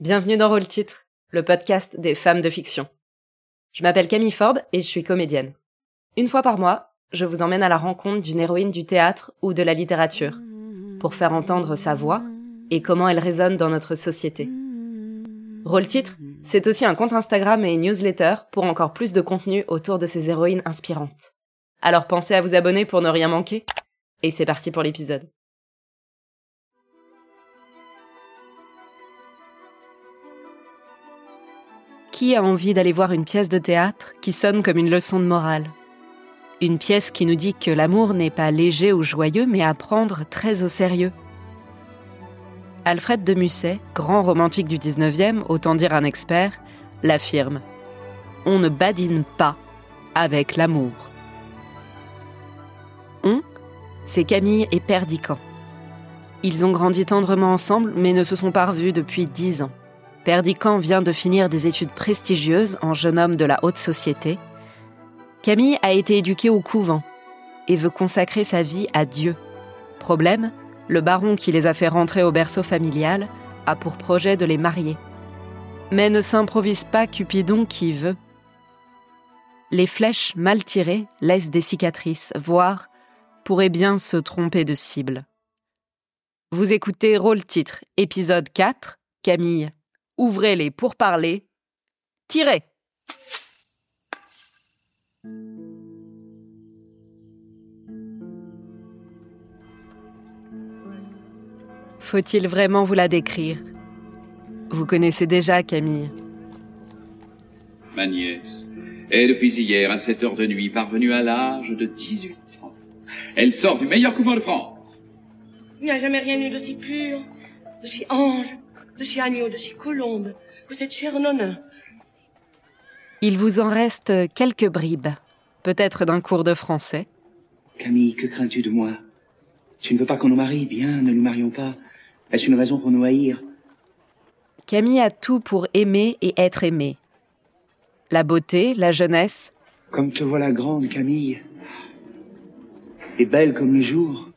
Bienvenue dans Rôle Titre, le podcast des femmes de fiction. Je m'appelle Camille Forbes et je suis comédienne. Une fois par mois, je vous emmène à la rencontre d'une héroïne du théâtre ou de la littérature pour faire entendre sa voix et comment elle résonne dans notre société. Rôle Titre, c'est aussi un compte Instagram et une newsletter pour encore plus de contenu autour de ces héroïnes inspirantes. Alors pensez à vous abonner pour ne rien manquer. Et c'est parti pour l'épisode. Qui a envie d'aller voir une pièce de théâtre qui sonne comme une leçon de morale? Une pièce qui nous dit que l'amour n'est pas léger ou joyeux, mais à prendre très au sérieux. Alfred de Musset, grand romantique du 19e, autant dire un expert, l'affirme. On ne badine pas avec l'amour. On, c'est Camille et Perdican. Ils ont grandi tendrement ensemble, mais ne se sont pas revus depuis dix ans. Perdican vient de finir des études prestigieuses en jeune homme de la haute société. Camille a été éduquée au couvent et veut consacrer sa vie à Dieu. Problème, le baron qui les a fait rentrer au berceau familial a pour projet de les marier. Mais ne s'improvise pas Cupidon qui veut. Les flèches mal tirées laissent des cicatrices, voire pourraient bien se tromper de cible. Vous écoutez Rôle Titre, épisode 4, Camille ouvrez-les pour parler. Tirez Faut-il vraiment vous la décrire? Vous connaissez déjà Camille. Ma nièce est depuis hier à 7 heures de nuit parvenue à l'âge de 18 ans. Elle sort du meilleur couvent de France. Il n'y a jamais rien eu d'aussi pur, d'aussi ange, de si agneau, de si colombe, que cette chère nonne. Il vous en reste quelques bribes, peut-être d'un cours de français. Camille, que crains-tu de moi? Tu ne veux pas qu'on nous marie? Bien, ne nous marions pas. Est-ce une raison pour nous haïr? Camille a tout pour aimer et être aimée. La beauté, la jeunesse. Comme te voilà grande, Camille. Et belle comme le jour.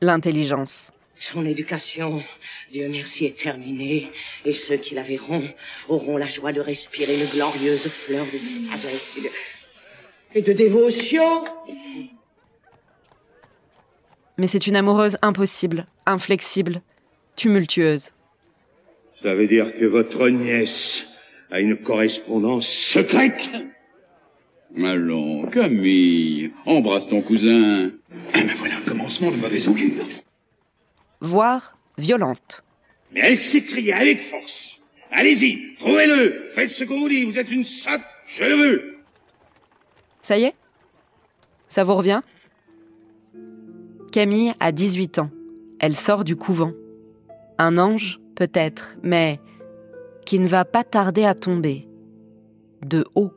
L'intelligence. Son éducation, Dieu merci, est terminée, et ceux qui la verront auront la joie de respirer une glorieuse fleur de sagesse et de, et de dévotion. Mais c'est une amoureuse impossible, inflexible, tumultueuse. Ça veut dire que votre nièce a une correspondance secrète Allons, Camille, embrasse ton cousin. Ah ben voilà un commencement de mauvais augure. Voire violente. Mais elle s'écria avec force. Allez-y, trouvez-le, faites ce qu'on vous dit, vous êtes une sotte, je le veux. Ça y est? Ça vous revient? Camille a 18 ans. Elle sort du couvent. Un ange, peut-être, mais qui ne va pas tarder à tomber. De haut.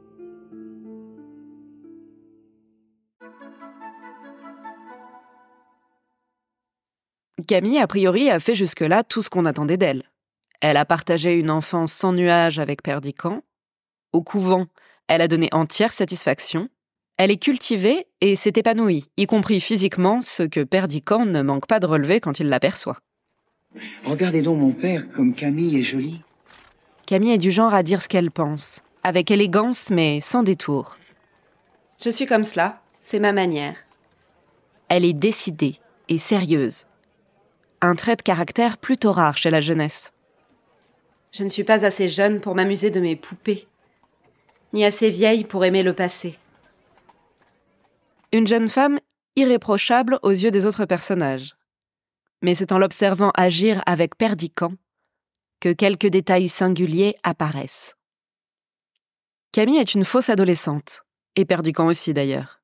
Camille, a priori, a fait jusque-là tout ce qu'on attendait d'elle. Elle a partagé une enfance sans nuages avec Perdican. Au couvent, elle a donné entière satisfaction. Elle est cultivée et s'est épanouie, y compris physiquement, ce que Perdican ne manque pas de relever quand il l'aperçoit. Regardez donc mon père comme Camille est jolie. Camille est du genre à dire ce qu'elle pense, avec élégance mais sans détour. Je suis comme cela, c'est ma manière. Elle est décidée et sérieuse. Un trait de caractère plutôt rare chez la jeunesse. Je ne suis pas assez jeune pour m'amuser de mes poupées, ni assez vieille pour aimer le passé. Une jeune femme irréprochable aux yeux des autres personnages. Mais c'est en l'observant agir avec Perdican que quelques détails singuliers apparaissent. Camille est une fausse adolescente, et Perdican aussi d'ailleurs.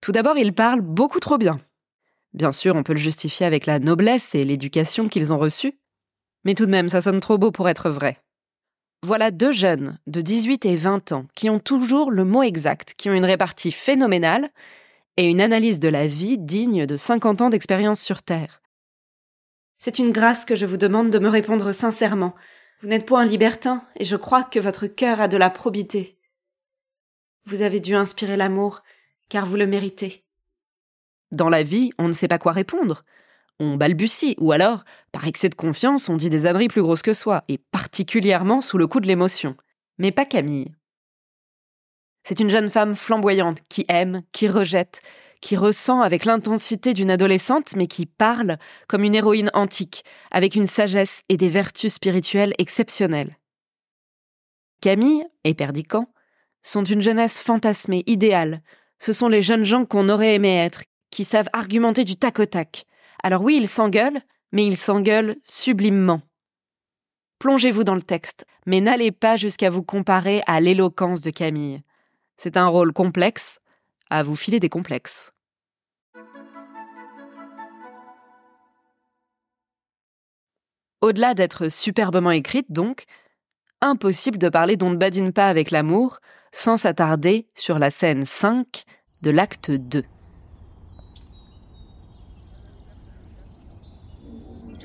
Tout d'abord, il parle beaucoup trop bien. Bien sûr, on peut le justifier avec la noblesse et l'éducation qu'ils ont reçue, mais tout de même, ça sonne trop beau pour être vrai. Voilà deux jeunes de 18 et 20 ans qui ont toujours le mot exact, qui ont une répartie phénoménale et une analyse de la vie digne de 50 ans d'expérience sur Terre. C'est une grâce que je vous demande de me répondre sincèrement. Vous n'êtes point un libertin, et je crois que votre cœur a de la probité. Vous avez dû inspirer l'amour, car vous le méritez. Dans la vie, on ne sait pas quoi répondre. on balbutie, ou alors, par excès de confiance, on dit des âneries plus grosses que soi, et particulièrement sous le coup de l'émotion. Mais pas Camille. C'est une jeune femme flamboyante qui aime, qui rejette, qui ressent avec l'intensité d'une adolescente, mais qui parle comme une héroïne antique, avec une sagesse et des vertus spirituelles exceptionnelles. Camille et Perdican sont une jeunesse fantasmée, idéale. Ce sont les jeunes gens qu'on aurait aimé être, qui savent argumenter du tac au tac. Alors oui, ils s'engueulent, mais ils s'engueulent sublimement. Plongez-vous dans le texte, mais n'allez pas jusqu'à vous comparer à l'éloquence de Camille. C'est un rôle complexe, à vous filer des complexes. Au-delà d'être superbement écrite, donc, impossible de parler d'On ne badine pas avec l'amour sans s'attarder sur la scène 5 de l'acte 2.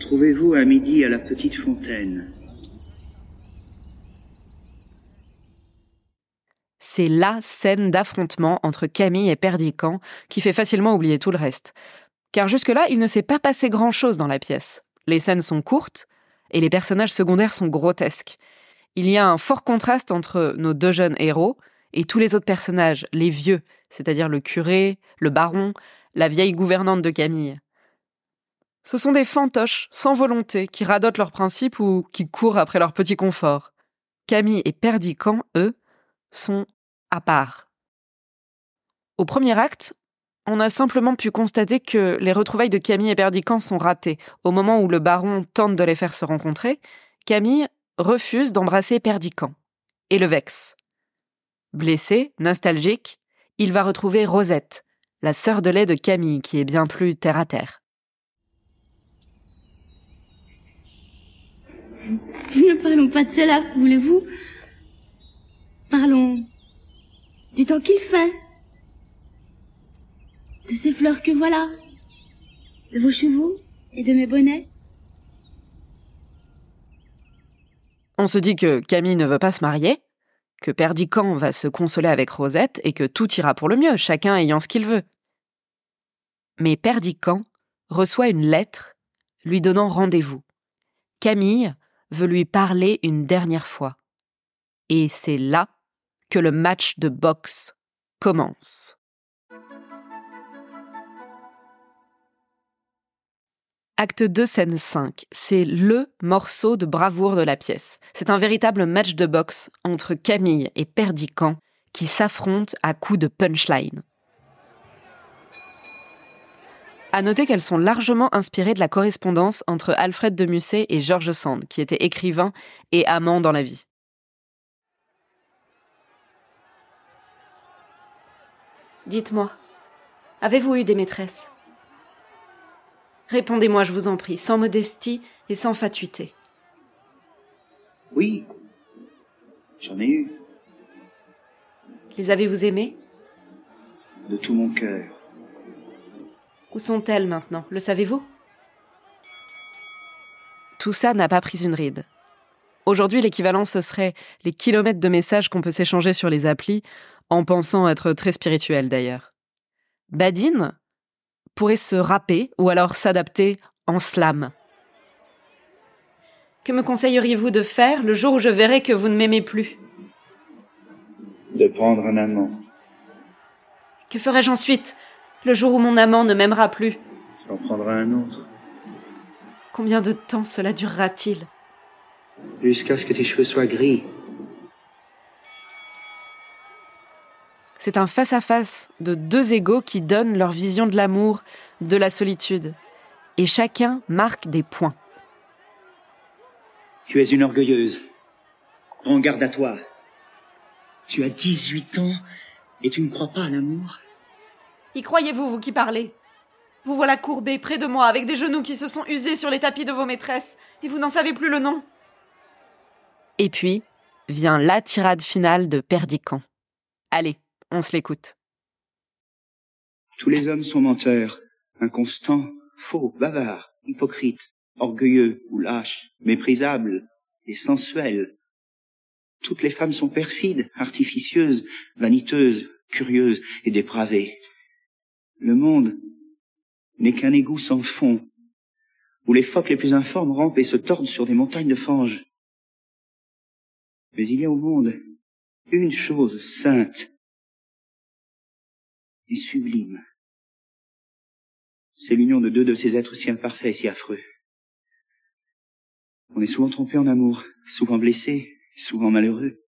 Trouvez-vous à midi à la petite fontaine. C'est la scène d'affrontement entre Camille et Perdican qui fait facilement oublier tout le reste. Car jusque-là, il ne s'est pas passé grand-chose dans la pièce. Les scènes sont courtes et les personnages secondaires sont grotesques. Il y a un fort contraste entre nos deux jeunes héros et tous les autres personnages, les vieux, c'est-à-dire le curé, le baron, la vieille gouvernante de Camille. Ce sont des fantoches sans volonté qui radotent leurs principes ou qui courent après leur petit confort. Camille et Perdican, eux, sont à part. Au premier acte, on a simplement pu constater que les retrouvailles de Camille et Perdican sont ratées. Au moment où le baron tente de les faire se rencontrer, Camille refuse d'embrasser Perdican et le vexe. Blessé, nostalgique, il va retrouver Rosette, la sœur de lait de Camille, qui est bien plus terre à terre. Ne parlons pas de cela, voulez-vous? Parlons du temps qu'il fait, de ces fleurs que voilà, de vos chevaux et de mes bonnets. On se dit que Camille ne veut pas se marier, que Perdican va se consoler avec Rosette et que tout ira pour le mieux, chacun ayant ce qu'il veut. Mais Perdican reçoit une lettre lui donnant rendez-vous. Camille veut lui parler une dernière fois. Et c'est là que le match de boxe commence. Acte 2, scène 5. C'est le morceau de bravoure de la pièce. C'est un véritable match de boxe entre Camille et Perdican qui s'affrontent à coups de punchline. À noter qu'elles sont largement inspirées de la correspondance entre Alfred de Musset et George Sand, qui était écrivain et amant dans la vie. Dites-moi, avez-vous eu des maîtresses? Répondez-moi, je vous en prie, sans modestie et sans fatuité. Oui, j'en ai eu, Les avez-vous aimées? De tout mon cœur. Où sont-elles maintenant? Le savez-vous? Tout ça n'a pas pris une ride. Aujourd'hui, l'équivalent, ce serait les kilomètres de messages qu'on peut s'échanger sur les applis, en pensant être très spirituel d'ailleurs. Badine pourrait se rapper ou alors s'adapter en slam. Que me conseilleriez-vous de faire le jour où je verrai que vous ne m'aimez plus? De prendre un amant. Que ferai-je ensuite, le jour où mon amant ne m'aimera plus J'en prendrai un autre. Combien de temps cela durera-t-il? Jusqu'à ce que tes cheveux soient gris. C'est un face-à-face de deux égaux qui donnent leur vision de l'amour, de la solitude. Et chacun marque des points. Tu es une orgueilleuse. Prends garde à toi. Tu as 18 ans et tu ne crois pas à l'amour Y croyez-vous, vous qui parlez? Vous voilà courbé près de moi avec des genoux qui se sont usés sur les tapis de vos maîtresses, et vous n'en savez plus le nom. Et puis vient la tirade finale de Perdican. Allez, on se l'écoute. Tous les hommes sont menteurs, inconstants, faux, bavards, hypocrites, orgueilleux ou lâches, méprisables et sensuels. Toutes les femmes sont perfides, artificieuses, vaniteuses, curieuses et dépravées. Le monde n'est qu'un égout sans fond, où les phoques les plus informes rampent et se tordent sur des montagnes de fange. Mais il y a au monde une chose sainte et sublime. C'est l'union de deux de ces êtres si imparfaits et si affreux. On est souvent trompé en amour, souvent blessé, souvent malheureux.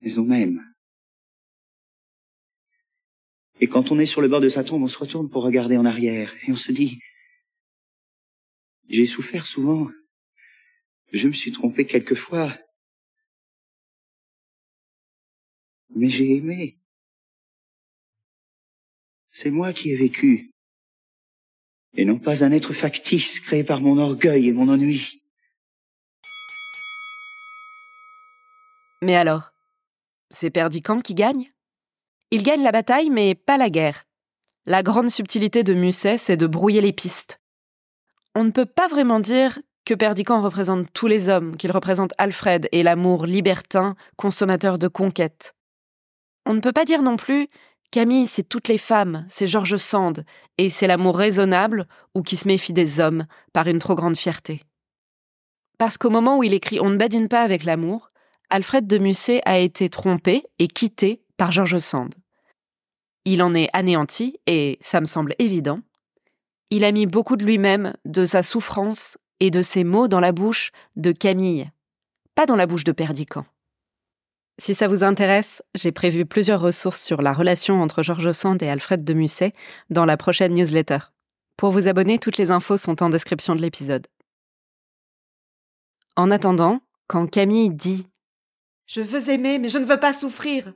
Mais on aime. Et quand on est sur le bord de sa tombe, on se retourne pour regarder en arrière. Et on se dit, j'ai souffert souvent, je me suis trompé quelquefois, mais j'ai aimé. C'est moi qui ai vécu, et non pas un être factice créé par mon orgueil et mon ennui. Mais alors, c'est Perdican qui gagne? Il gagne la bataille, mais pas la guerre. La grande subtilité de Musset, c'est de brouiller les pistes. On ne peut pas vraiment dire que Perdican représente tous les hommes, qu'il représente Alfred et l'amour libertin, consommateur de conquêtes. On ne peut pas dire non plus Camille, c'est toutes les femmes, c'est George Sand, et c'est l'amour raisonnable ou qui se méfie des hommes par une trop grande fierté. Parce qu'au moment où il écrit On ne badine pas avec l'amour, Alfred de Musset a été trompé et quitté par George Sand. Il en est anéanti, et ça me semble évident. Il a mis beaucoup de lui-même, de sa souffrance et de ses mots dans la bouche de Camille, pas dans la bouche de Perdican. Si ça vous intéresse, j'ai prévu plusieurs ressources sur la relation entre Georges Sand et Alfred de Musset dans la prochaine newsletter. Pour vous abonner, toutes les infos sont en description de l'épisode. En attendant, quand Camille dit Je veux aimer, mais je ne veux pas souffrir,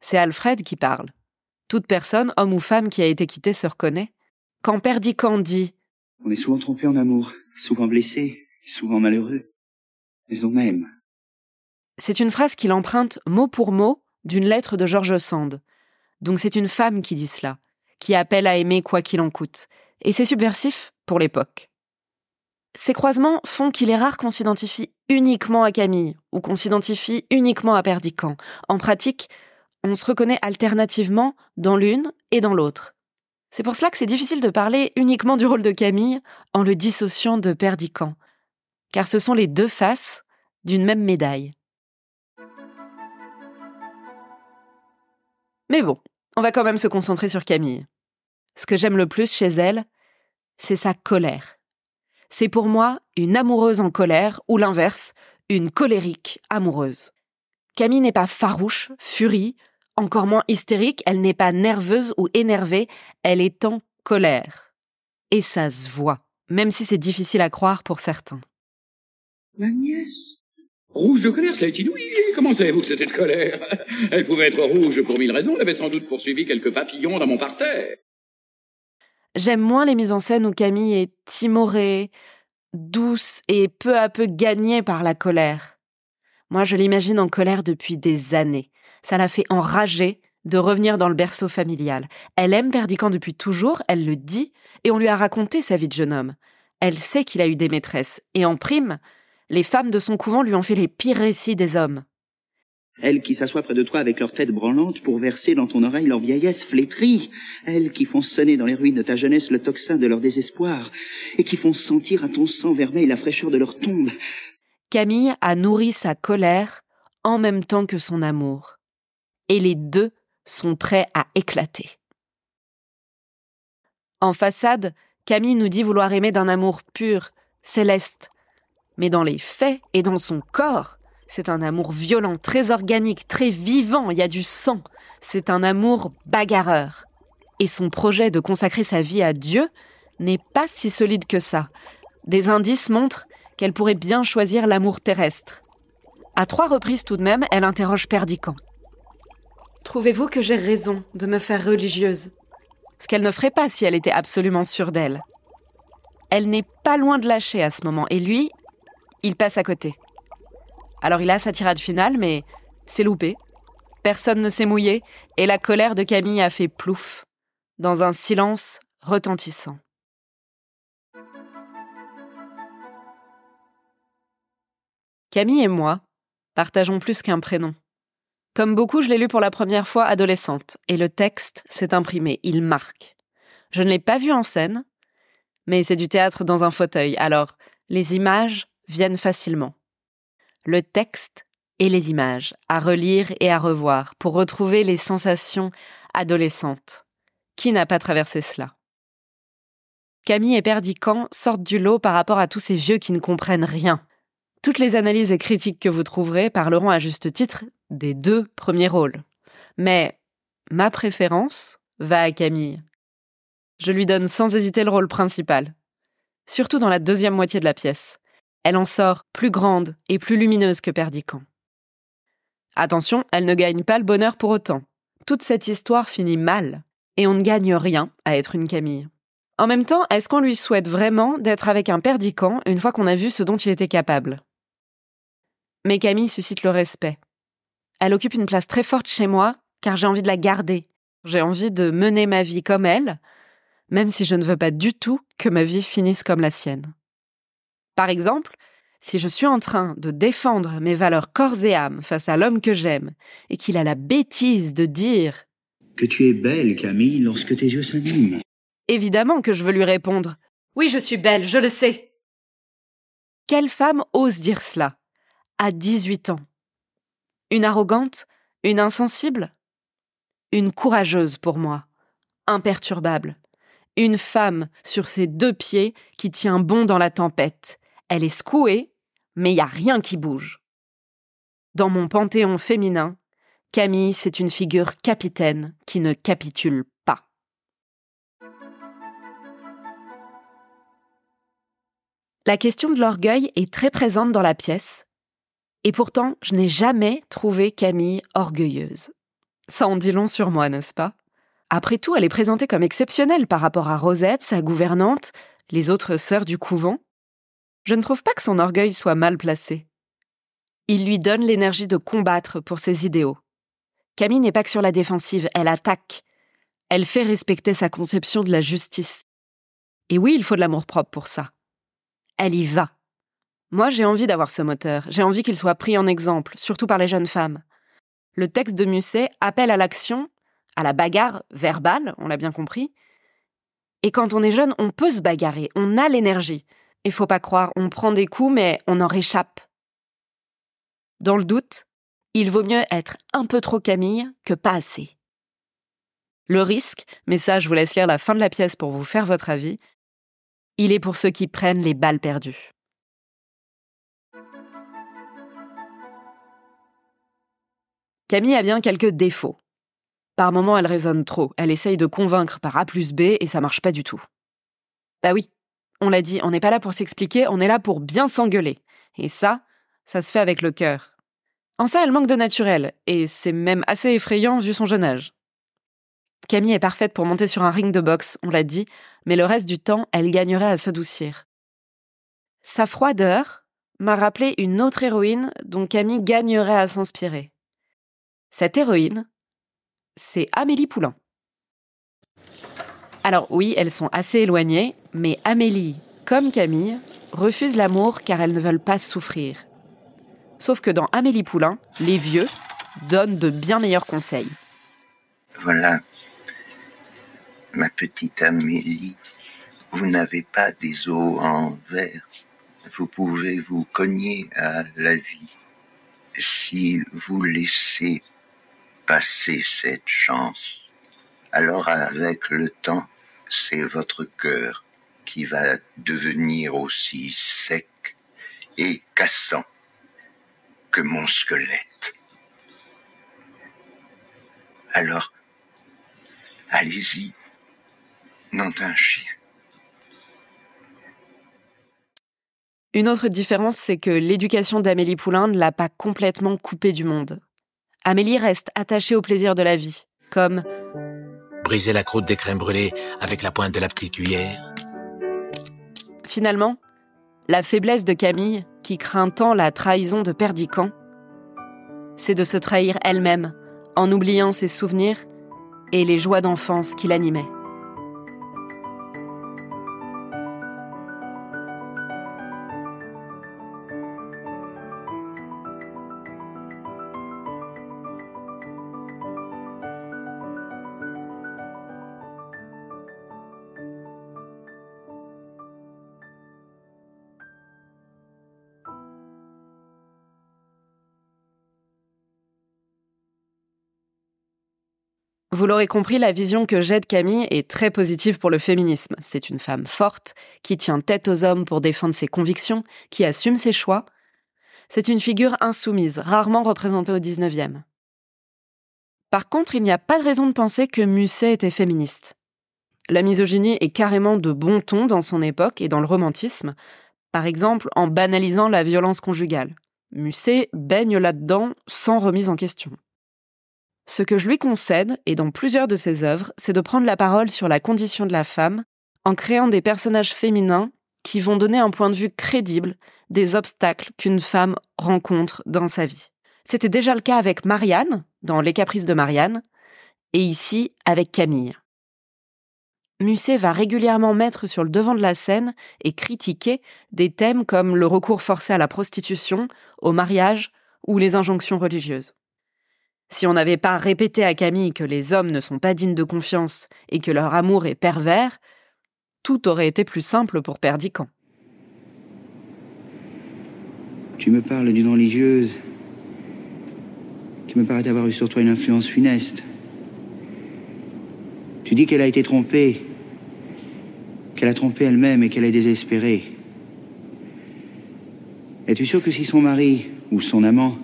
c'est Alfred qui parle. Toute personne, homme ou femme qui a été quittée, se reconnaît. Quand Perdican dit On est souvent trompé en amour, souvent blessé, souvent malheureux. Mais on aime. C'est une phrase qu'il emprunte mot pour mot d'une lettre de George Sand. Donc c'est une femme qui dit cela, qui appelle à aimer quoi qu'il en coûte. Et c'est subversif pour l'époque. Ces croisements font qu'il est rare qu'on s'identifie uniquement à Camille ou qu'on s'identifie uniquement à Perdican. En pratique, on se reconnaît alternativement dans l'une et dans l'autre. C'est pour cela que c'est difficile de parler uniquement du rôle de Camille en le dissociant de Perdican, car ce sont les deux faces d'une même médaille. Mais bon, on va quand même se concentrer sur Camille. Ce que j'aime le plus chez elle, c'est sa colère. C'est pour moi une amoureuse en colère, ou l'inverse, une colérique amoureuse. Camille n'est pas farouche, furie, encore moins hystérique, elle n'est pas nerveuse ou énervée, elle est en colère. Et ça se voit, même si c'est difficile à croire pour certains. Ma nièce Rouge de colère, cela est inouï. Comment savez-vous que c'était de colère? Elle pouvait être rouge pour mille raisons. Elle avait sans doute poursuivi quelques papillons dans mon parterre. J'aime moins les mises en scène où Camille est timorée, douce et peu à peu gagnée par la colère. Moi, je l'imagine en colère depuis des années. Ça l'a fait enrager de revenir dans le berceau familial. Elle aime Perdican depuis toujours, elle le dit, et on lui a raconté sa vie de jeune homme. Elle sait qu'il a eu des maîtresses, et en prime, les femmes de son couvent lui ont fait les pires récits des hommes. Elles qui s'assoient près de toi avec leur tête branlante pour verser dans ton oreille leur vieillesse flétrie. Elles qui font sonner dans les ruines de ta jeunesse le tocsin de leur désespoir et qui font sentir à ton sang vermeil la fraîcheur de leur tombe. Camille a nourri sa colère en même temps que son amour. Et les deux sont prêts à éclater. En façade, Camille nous dit vouloir aimer d'un amour pur, céleste, mais dans les faits et dans son corps, c'est un amour violent, très organique, très vivant, il y a du sang. C'est un amour bagarreur. Et son projet de consacrer sa vie à Dieu n'est pas si solide que ça. Des indices montrent qu'elle pourrait bien choisir l'amour terrestre. À trois reprises tout de même, elle interroge Perdican. Trouvez-vous que j'ai raison de me faire religieuse? Ce qu'elle ne ferait pas si elle était absolument sûre d'elle. Elle n'est pas loin de lâcher à ce moment, et lui, il passe à côté. Alors il a sa tirade finale, mais c'est loupé. Personne ne s'est mouillé, et la colère de Camille a fait plouf, dans un silence retentissant. Camille et moi partageons plus qu'un prénom. Comme beaucoup, je l'ai lu pour la première fois adolescente, et le texte s'est imprimé, il marque. Je ne l'ai pas vu en scène, Mais c'est du théâtre dans un fauteuil, alors les images viennent facilement. Le texte et les images, à relire et à revoir pour retrouver les sensations adolescentes. Qui n'a pas traversé cela? Camille et Perdican sortent du lot par rapport à tous ces vieux qui ne comprennent rien. Toutes les analyses et critiques que vous trouverez parleront à juste titre des deux premiers rôles. Mais ma préférence va à Camille. Je lui donne sans hésiter le rôle principal. Surtout dans la deuxième moitié de la pièce. Elle en sort plus grande et plus lumineuse que Perdican. Attention, elle ne gagne pas le bonheur pour autant. Toute cette histoire finit mal, et on ne gagne rien à être une Camille. En même temps, est-ce qu'on lui souhaite vraiment d'être avec un Perdican une fois qu'on a vu ce dont il était capable? Mais Camille suscite le respect. Elle occupe une place très forte chez moi, car j'ai envie de la garder. J'ai envie de mener ma vie comme elle, même si je ne veux pas du tout que ma vie finisse comme la sienne. Par exemple, si je suis en train de défendre mes valeurs corps et âme face à l'homme que j'aime, et qu'il a la bêtise de dire Que tu es belle, Camille, lorsque tes yeux s'animent. Évidemment que je veux lui répondre Oui, je suis belle, je le sais. Quelle femme ose dire cela? À 18 ans Une arrogante Une insensible Une courageuse pour moi, imperturbable, une femme sur ses deux pieds qui tient bon dans la tempête. Elle est secouée, mais il n'y a rien qui bouge. Dans mon panthéon féminin, Camille, c'est une figure capitaine qui ne capitule pas. La question de l'orgueil est très présente dans la pièce, et pourtant je n'ai jamais trouvé Camille orgueilleuse. Ça en dit long sur moi, n'est-ce pas? Après tout, elle est présentée comme exceptionnelle par rapport à Rosette, sa gouvernante, les autres sœurs du couvent. Je ne trouve pas que son orgueil soit mal placé. Il lui donne l'énergie de combattre pour ses idéaux. Camille n'est pas que sur la défensive, elle attaque. Elle fait respecter sa conception de la justice. Et oui, il faut de l'amour-propre pour ça. Elle y va. Moi, j'ai envie d'avoir ce moteur, j'ai envie qu'il soit pris en exemple, surtout par les jeunes femmes. Le texte de Musset appelle à l'action à la bagarre verbale, on l'a bien compris. Et quand on est jeune, on peut se bagarrer, on a l'énergie. Il faut pas croire, on prend des coups, mais on en réchappe. Dans le doute, il vaut mieux être un peu trop Camille que pas assez. Le risque, mais ça je vous laisse lire la fin de la pièce pour vous faire votre avis, il est pour ceux qui prennent les balles perdues. Camille a bien quelques défauts. Par moments, elle raisonne trop. Elle essaye de convaincre par A plus B et ça marche pas du tout. Bah oui, on l'a dit, on n'est pas là pour s'expliquer, on est là pour bien s'engueuler. Et ça, ça se fait avec le cœur. En ça, elle manque de naturel, et c'est même assez effrayant vu son jeune âge. Camille est parfaite pour monter sur un ring de boxe, on l'a dit, mais le reste du temps, elle gagnerait à s'adoucir. Sa froideur m'a rappelé une autre héroïne dont Camille gagnerait à s'inspirer. Cette héroïne, c'est Amélie Poulain. Alors oui, elles sont assez éloignées, mais Amélie, comme Camille, refusent l'amour car elles ne veulent pas souffrir. Sauf que dans Amélie Poulain, les vieux donnent de bien meilleurs conseils. Voilà, ma petite Amélie, vous n'avez pas des os en verre. Vous pouvez vous cogner à la vie. Si vous laissez passer cette chance, alors avec le temps, c'est votre cœur qui va devenir aussi sec et cassant que mon squelette. Alors, allez-y, nom d'un chien. Une autre différence, c'est que l'éducation d'Amélie Poulain ne l'a pas complètement coupée du monde. Amélie reste attachée au plaisir de la vie, comme briser la croûte des crèmes brûlées avec la pointe de la petite cuillère. Finalement, la faiblesse de Camille, qui craint tant la trahison de Perdican, c'est de se trahir elle-même en oubliant ses souvenirs et les joies d'enfance qui l'animaient. Vous l'aurez compris, la vision que j'ai de Camille est très positive pour le féminisme. C'est une femme forte, qui tient tête aux hommes pour défendre ses convictions, qui assume ses choix. C'est une figure insoumise, rarement représentée au XIXe. Par contre, il n'y a pas de raison de penser que Musset était féministe. La misogynie est carrément de bon ton dans son époque et dans le romantisme, par exemple en banalisant la violence conjugale. Musset baigne là-dedans sans remise en question. Ce que je lui concède, et dans plusieurs de ses œuvres, c'est de prendre la parole sur la condition de la femme en créant des personnages féminins qui vont donner un point de vue crédible des obstacles qu'une femme rencontre dans sa vie. C'était déjà le cas avec Marianne, dans Les Caprices de Marianne, et ici avec Camille. Musset va régulièrement mettre sur le devant de la scène et critiquer des thèmes comme le recours forcé à la prostitution, au mariage ou les injonctions religieuses. Si on n'avait pas répété à Camille que les hommes ne sont pas dignes de confiance et que leur amour est pervers, tout aurait été plus simple pour Perdican. Tu me parles d'une religieuse qui me paraît avoir eu sur toi une influence funeste. Tu dis qu'elle a été trompée, qu'elle a trompé elle-même et qu'elle est désespérée. Es-tu sûr que si son mari ou son amant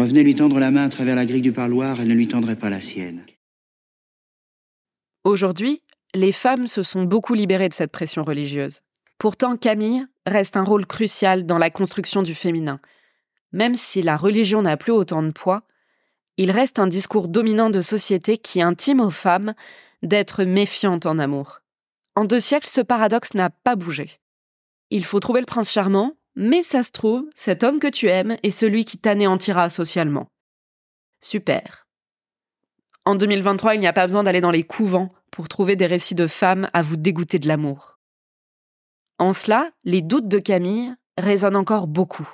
revenait lui tendre la main à travers la grille du parloir, elle ne lui tendrait pas la sienne Aujourd'hui, les femmes se sont beaucoup libérées de cette pression religieuse. Pourtant, Camille reste un rôle crucial dans la construction du féminin. Même si la religion n'a plus autant de poids, il reste un discours dominant de société qui intime aux femmes d'être méfiantes en amour. En deux siècles, ce paradoxe n'a pas bougé. Il faut trouver le prince charmant, mais ça se trouve, cet homme que tu aimes est celui qui t'anéantira socialement. Super. En 2023, il n'y a pas besoin d'aller dans les couvents pour trouver des récits de femmes à vous dégoûter de l'amour. En cela, les doutes de Camille résonnent encore beaucoup.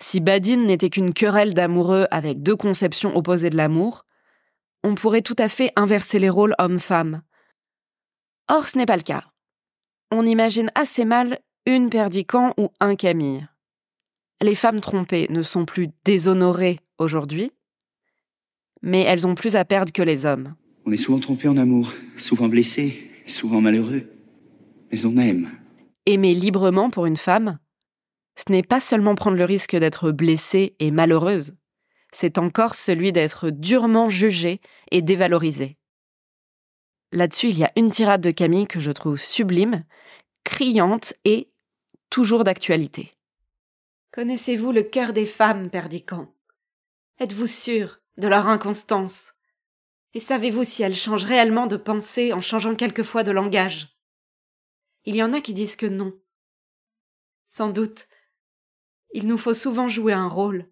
Si Badine n'était qu'une querelle d'amoureux avec deux conceptions opposées de l'amour, on pourrait tout à fait inverser les rôles homme-femme. Or, ce n'est pas le cas. On imagine assez mal une Perdican ou un Camille. Les femmes trompées ne sont plus déshonorées aujourd'hui, mais elles ont plus à perdre que les hommes. On est souvent trompé en amour, souvent blessé, souvent malheureux, mais on aime. Aimer librement pour une femme, ce n'est pas seulement prendre le risque d'être blessée et malheureuse, c'est encore celui d'être durement jugée et dévalorisée. Là-dessus, il y a une tirade de Camille que je trouve sublime, criante et toujours d'actualité. Connaissez-vous le cœur des femmes, Perdican Êtes-vous sûr de leur inconstance? Et savez-vous si elles changent réellement de pensée en changeant quelquefois de langage? Il y en a qui disent que non. Sans doute, il nous faut souvent jouer un rôle,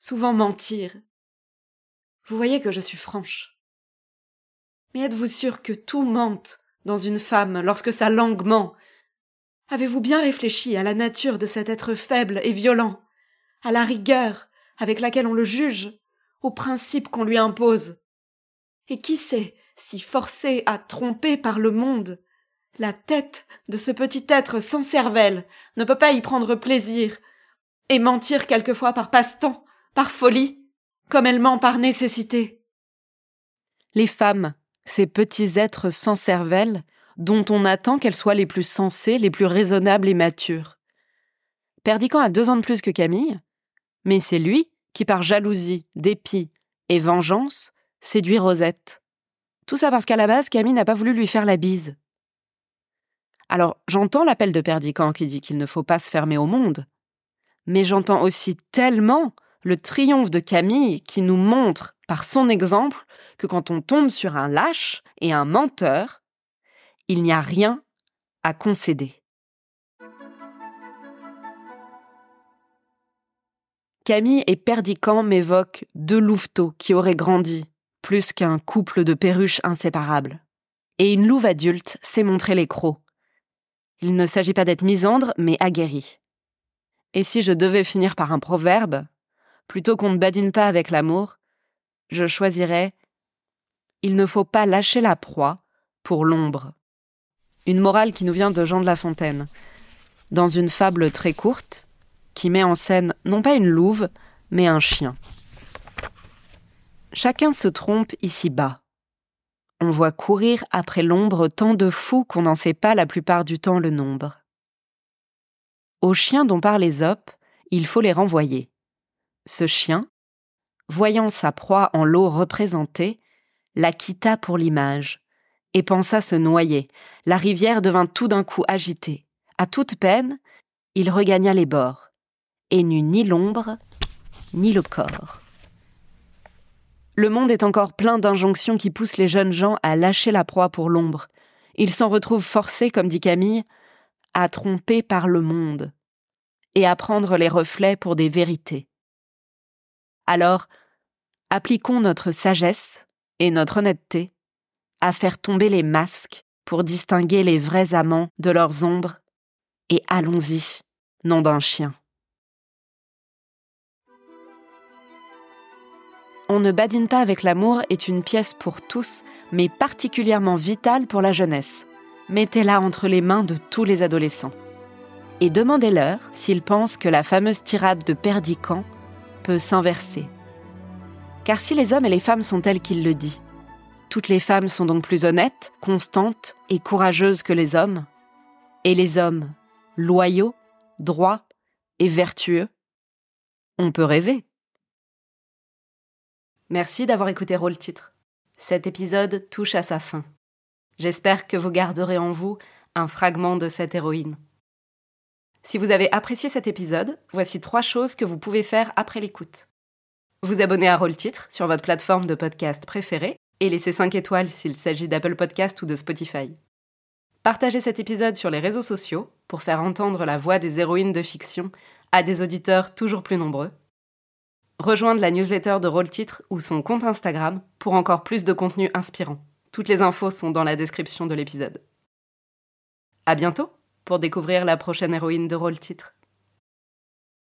souvent mentir. Vous voyez que je suis franche. Mais êtes-vous sûr que tout mente dans une femme lorsque sa langue ment? Avez-vous bien réfléchi à la nature de cet être faible et violent, à la rigueur avec laquelle on le juge, aux principes qu'on lui impose? Et qui sait si forcé à tromper par le monde, la tête de ce petit être sans cervelle ne peut pas y prendre plaisir, et mentir quelquefois par passe-temps, par folie, comme elle ment par nécessité? Les femmes, ces petits êtres sans cervelle, dont on attend qu'elles soient les plus sensées, les plus raisonnables et matures. Perdican a deux ans de plus que Camille, mais c'est lui qui, par jalousie, dépit et vengeance, séduit Rosette. Tout ça parce qu'à la base, Camille n'a pas voulu lui faire la bise. Alors, j'entends l'appel de Perdican qui dit qu'il ne faut pas se fermer au monde, mais j'entends aussi tellement le triomphe de Camille qui nous montre par son exemple que quand on tombe sur un lâche et un menteur, il n'y a rien à concéder. Camille et Perdican m'évoquent deux louveteaux qui auraient grandi, plus qu'un couple de perruches inséparables. Et une louve adulte sait montrer les crocs. Il ne s'agit pas d'être misandre, mais aguerri. Et si je devais finir par un proverbe, plutôt qu'on ne badine pas avec l'amour, je choisirais Il ne faut pas lâcher la proie pour l'ombre. Une morale qui nous vient de Jean de La Fontaine, dans une fable très courte, qui met en scène non pas une louve, mais un chien. Chacun se trompe ici-bas. On voit courir après l'ombre tant de fous qu'on n'en sait pas la plupart du temps le nombre. Au chien dont parle Ésope, il faut les renvoyer. Ce chien, voyant sa proie en l'eau représentée, la quitta pour l'image, et pensa se noyer. La rivière devint tout d'un coup agitée. À toute peine, il regagna les bords, et n'eut ni l'ombre, ni le corps. Le monde est encore plein d'injonctions qui poussent les jeunes gens à lâcher la proie pour l'ombre. Ils s'en retrouvent forcés, comme dit Camille, à tromper par le monde et à prendre les reflets pour des vérités. Alors, appliquons notre sagesse et notre honnêteté à faire tomber les masques pour distinguer les vrais amants de leurs ombres, et allons-y, nom d'un chien. On ne badine pas avec l'amour est une pièce pour tous, mais particulièrement vitale pour la jeunesse. Mettez-la entre les mains de tous les adolescents. Et demandez-leur s'ils pensent que la fameuse tirade de Perdican peut s'inverser. Car si les hommes et les femmes sont tels qu'il le dit, toutes les femmes sont donc plus honnêtes, constantes et courageuses que les hommes. Et les hommes, loyaux, droits et vertueux. On peut rêver. Merci d'avoir écouté Rôle Titre. Cet épisode touche à sa fin. J'espère que vous garderez en vous un fragment de cette héroïne. Si vous avez apprécié cet épisode, voici trois choses que vous pouvez faire après l'écoute. Vous abonner à Rôle Titre sur votre plateforme de podcast préférée et laisser 5 étoiles s'il s'agit d'Apple Podcast ou de Spotify. Partagez cet épisode sur les réseaux sociaux pour faire entendre la voix des héroïnes de fiction à des auditeurs toujours plus nombreux. Rejoindre la newsletter de Rôle Titre ou son compte Instagram pour encore plus de contenu inspirant. Toutes les infos sont dans la description de l'épisode. À bientôt pour découvrir la prochaine héroïne de Rôle Titre.